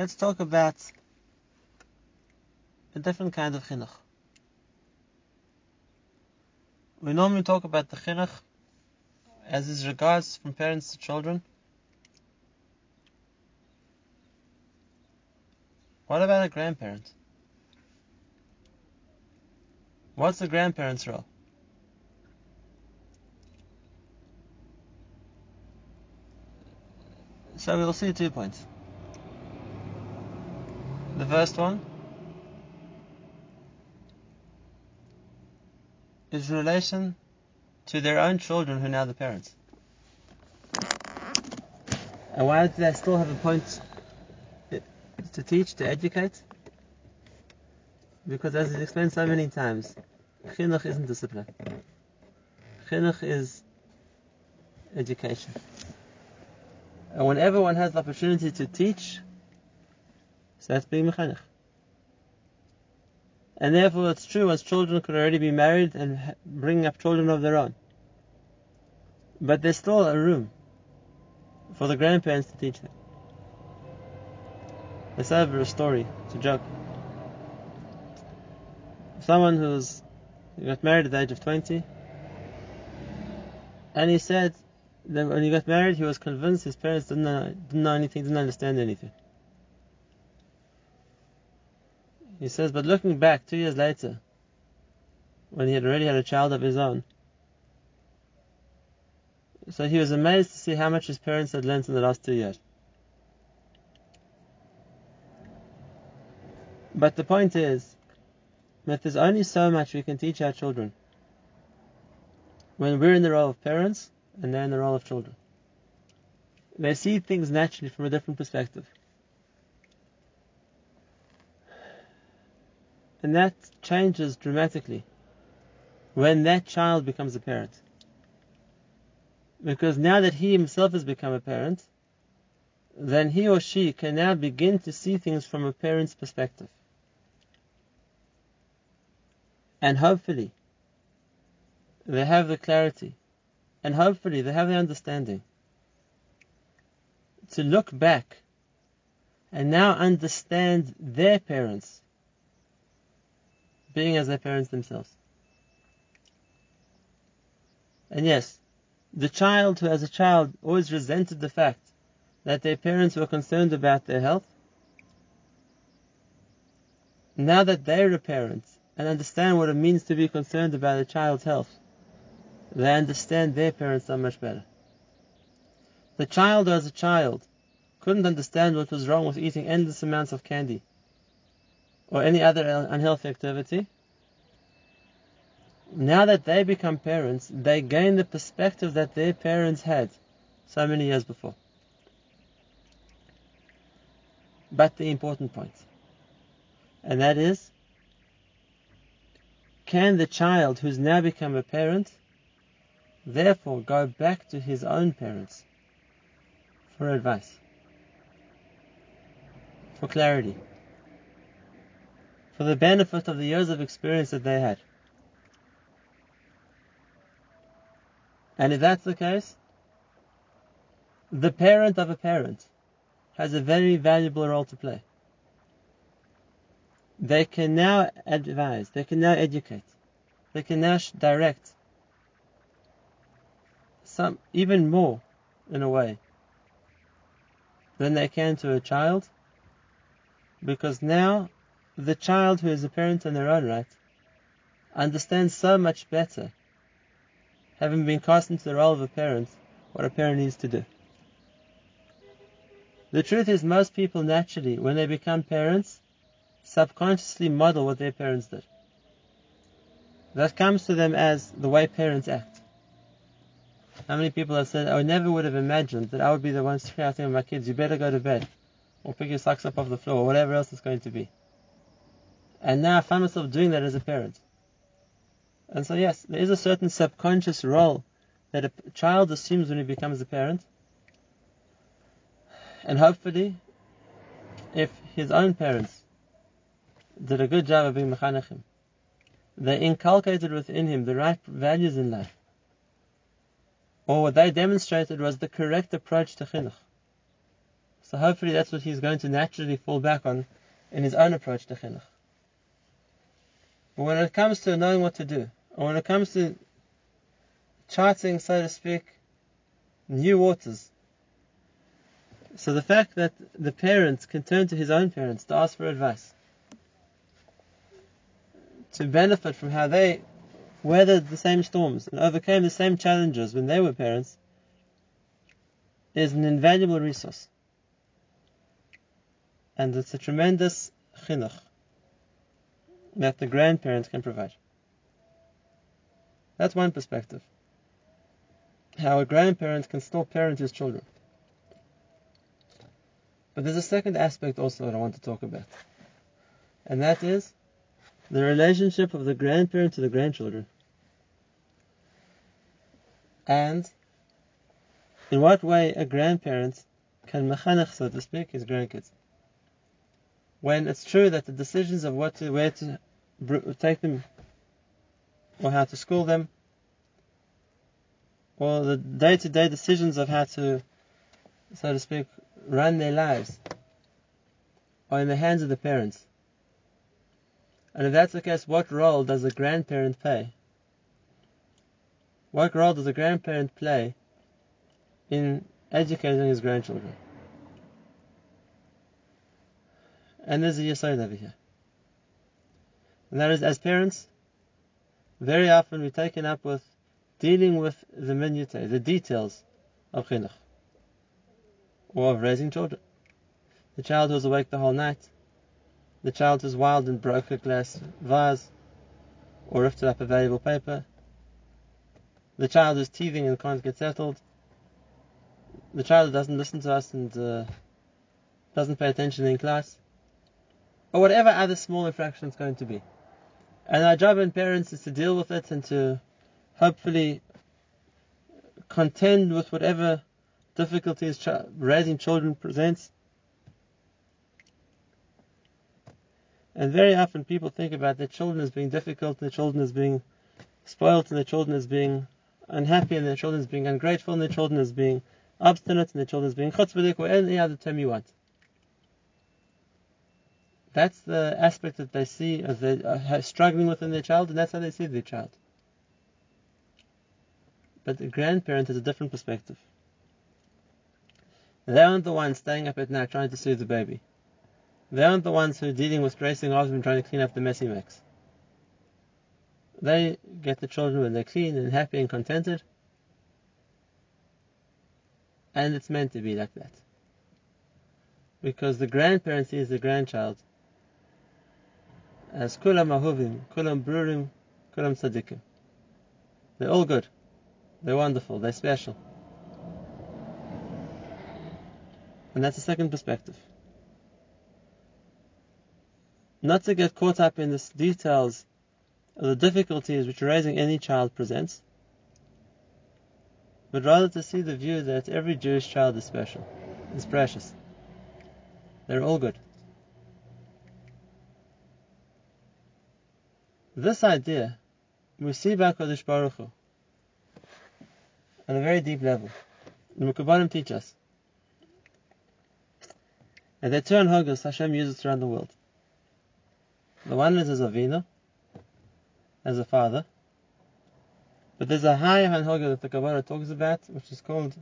let's talk about a different kind of chinuch. We normally talk about the chinuch as is regards from parents to children. What about a grandparent? What's the grandparent's role? So we'll see two points. The first one is in relation to their own children who are now the parents. And why do they still have a point to teach, to educate? Because as is explained so many times, chinuch isn't discipline. Chinuch is education. And whenever one has the opportunity to teach, that's being mechanech. And therefore it's true as children could already be married and bring up children of their own. But there's still a room for the grandparents to teach them. Let's have a story, it's a joke. Someone who's got married at the age of 20, and he said that when he got married, he was convinced his parents didn't know, didn't know anything, didn't understand anything. He says, but looking back two years later, when he had already had a child of his own, so he was amazed to see how much his parents had learnt in the last two years. But the point is that there's only so much we can teach our children when we're in the role of parents and they're in the role of children. They see things naturally from a different perspective. And that changes dramatically when that child becomes a parent. Because now that he himself has become a parent, then he or she can now begin to see things from a parent's perspective. And hopefully, they have the clarity, and hopefully, they have the understanding to look back and now understand their parents being as their parents themselves. And yes, the child who as a child always resented the fact that their parents were concerned about their health, now that they're a parent and understand what it means to be concerned about a child's health, they understand their parents so much better. The child as a child couldn't understand what was wrong with eating endless amounts of candy or any other unhealthy activity. Now that they become parents, they gain the perspective that their parents had so many years before. But the important point, and that is, can the child who's now become a parent therefore go back to his own parents for advice, for clarity, for the benefit of the years of experience that they had. And if that's the case, the parent of a parent has a very valuable role to play. They can now advise, they can now educate, they can now direct, some even more in a way than they can to a child, because now the child who is a parent in their own right understands so much better, having been cast into the role of a parent, what a parent needs to do. The truth is, most people naturally, when they become parents, subconsciously model what their parents did. That comes to them as the way parents act. How many people have said, I never would have imagined that I would be the one shouting at my kids, you better go to bed, or pick your socks up off the floor, or whatever else it's going to be. And now I find myself doing that as a parent. And so yes, there is a certain subconscious role that a child assumes when he becomes a parent. And hopefully, if his own parents did a good job of being mechanechim, they inculcated within him the right values in life, or what they demonstrated was the correct approach to chinuch. So hopefully that's what he's going to naturally fall back on in his own approach to chinuch. But when it comes to knowing what to do, or when it comes to charting, so to speak, new waters, so the fact that the parents can turn to his own parents to ask for advice, to benefit from how they weathered the same storms and overcame the same challenges when they were parents, is an invaluable resource. And it's a tremendous chinuch that the grandparents can provide. That's one perspective. How a grandparent can still parent his children. But there's a second aspect also that I want to talk about. And that is the relationship of the grandparent to the grandchildren. And in what way a grandparent can mechanech, so to speak, his grandkids. When it's true that the decisions of what to, where to take them, or how to school them, or the day-to-day decisions of how to, so to speak, run their lives, are in the hands of the parents. And if that's the case, what role does a grandparent play? What role does a grandparent play in educating his grandchildren? And there's a yesod over here. And that is, as parents, very often we're taken up with dealing with the minutiae, the details of chinuch, or of raising children. The child who's awake the whole night, the child who's wild and broke a glass vase, or lifted up a valuable paper, the child who's teething and can't get settled, the child who doesn't listen to us and uh, doesn't pay attention in class, or whatever other small infraction it's going to be. And our job as parents is to deal with it and to hopefully contend with whatever difficulties ch- raising children presents. And very often people think about their children as being difficult, their children as being spoiled, and their children as being unhappy, and their children as being ungrateful, and their children as being obstinate, and their children as being chutzpahdik, or any other term you want. That's the aspect that they see as they are struggling within their child, and that's how they see their child. But the grandparent has a different perspective. They aren't the ones staying up at night trying to soothe the baby. They aren't the ones who are dealing with racing after and trying to clean up the messy mix. They get the children when they're clean and happy and contented. And it's meant to be like that. Because the grandparent sees the grandchild as kulam ahuvim, kulam brurim, kulam tzaddikim. They're all good. They're wonderful. They're special. And that's the second perspective. Not to get caught up in the details of the difficulties which raising any child presents, but rather to see the view that every Jewish child is special, is precious. They're all good. This idea we see by Kodesh Baruch Hu on a very deep level. The Mekubalim teach us. And there are two anhagas Hashem uses around the world. The one is as Avinu, as a father, but there's a higher anhaga that the Kabbalah talks about, which is called,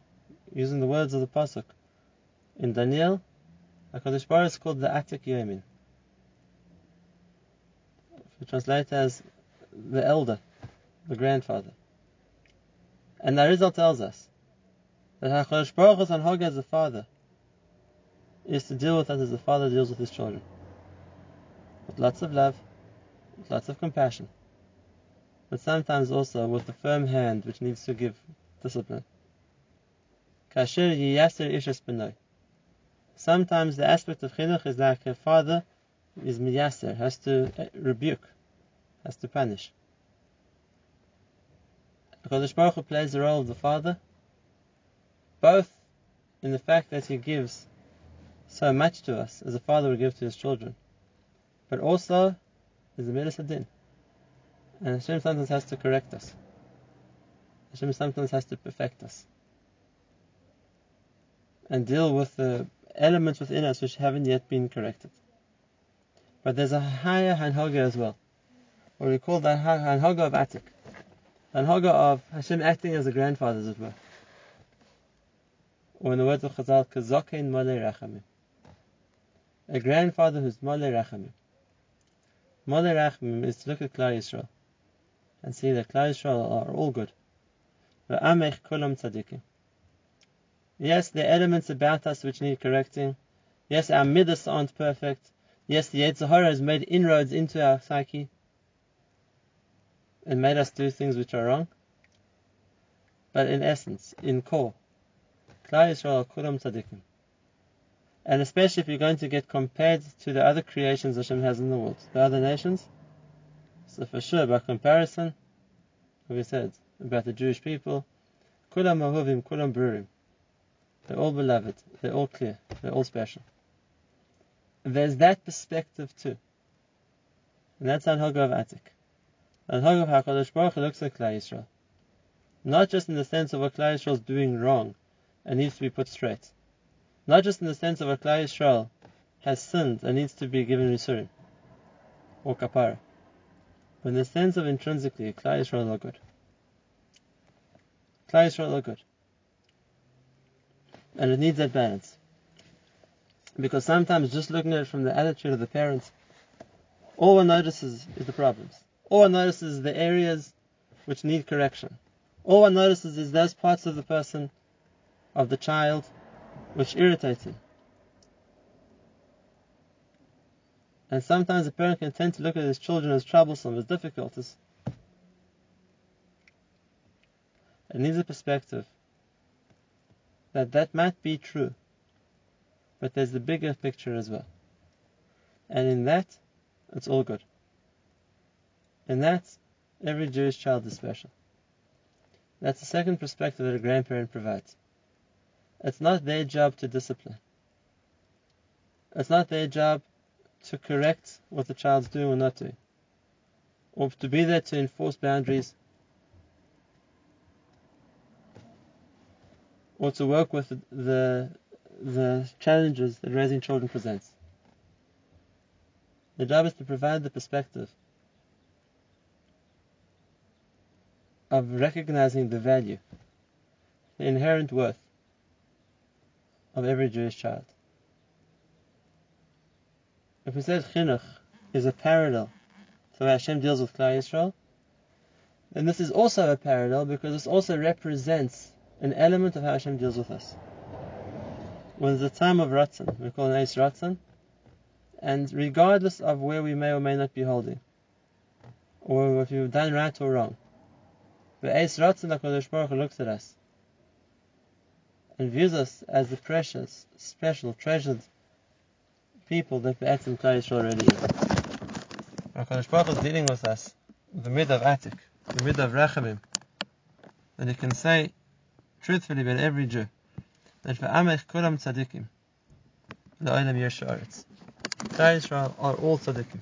using the words of the pasuk in Daniel, HaKadosh Baruch is called the Atik Yomin. We translate as the elder, the grandfather. And the result tells us that HaKadosh Baruch Hu's anhaga as a father is to deal with us as a father deals with his children. With lots of love, with lots of compassion, but sometimes also with a firm hand which needs to give discipline. Sometimes the aspect of chinuch is like a father is miyaser, has to eh, rebuke, has to punish. HaKadosh Baruch Hu plays the role of the father, both in the fact that he gives so much to us as a father would give to his children, but also as a midas din. And Hashem sometimes has to correct us. Hashem sometimes has to perfect us. And deal with the elements within us which haven't yet been corrected. But there's a higher Hanhoga as well, what we call the Hanhoga of Atik. The Hanhoga of Hashem acting as a grandfather, as it were. Or in the words of Chazal, Kazokein Mole Rachamim. A grandfather who's Mole Rachamim. Mole Rachamim is to look at Klal Yisrael and see that Klal Yisrael are all good. V'amech kulam tzadikim. Yes, there are elements about us which need correcting. Yes, our midas aren't perfect. Yes, the Yetzer Hara has made inroads into our psyche and made us do things which are wrong. But in essence, in core, Klal Yisrael kulam tzadikim. And especially if you're going to get compared to the other creations Hashem has in the world, the other nations. So for sure, by comparison, we said about the Jewish people, kulam ahuvim, kulam brurim. They're all beloved. They're all clear. They're all special. There's that perspective too. And that's Anhaga of Atik. Anhaga of HaKadosh Baruch Hu looks at Klal Yisrael. Not just in the sense of what Klal Yisrael is doing wrong and needs to be put straight. Not just in the sense of what Klal Yisrael has sinned and needs to be given Risurim or Kapara. But in the sense of intrinsically, Klal Yisrael are good. Klal Yisrael are good and it needs that balance. Because sometimes just looking at it from the attitude of the parents, all one notices is the problems. All one notices is the areas which need correction. All one notices is those parts of the person, of the child, which irritate him. And sometimes a parent can tend to look at his children as troublesome, as difficult, as it needs a perspective that that might be true, but there's the bigger picture as well. And in that, it's all good. In that, every Jewish child is special. That's the second perspective that a grandparent provides. It's not their job to discipline. It's not their job to correct what the child's doing or not doing, or to be there to enforce boundaries or to work with the the challenges that raising children presents. The job is to provide the perspective of recognizing the value, the inherent worth of every Jewish child. If we said chinuch is a parallel to how Hashem deals with Klal Yisrael, then this is also a parallel because this also represents an element of how Hashem deals with us. When there's a time of Ratzon, we call it Eis Ratzon, and regardless of where we may or may not be holding, or if we've done right or wrong, the Eis Ratzon HaKadosh Baruch Hu looks at us and views us as the precious, special, treasured people that Be'etzim Klal Yisrael already is. HaKadosh Baruch Hu is dealing with us, the mid of Atik, the mid of Rachamim, and he can say, truthfully about every Jew that for Amech Kulam Tzadikim, the Olam Yesh Klal Israel are all Tzadikim.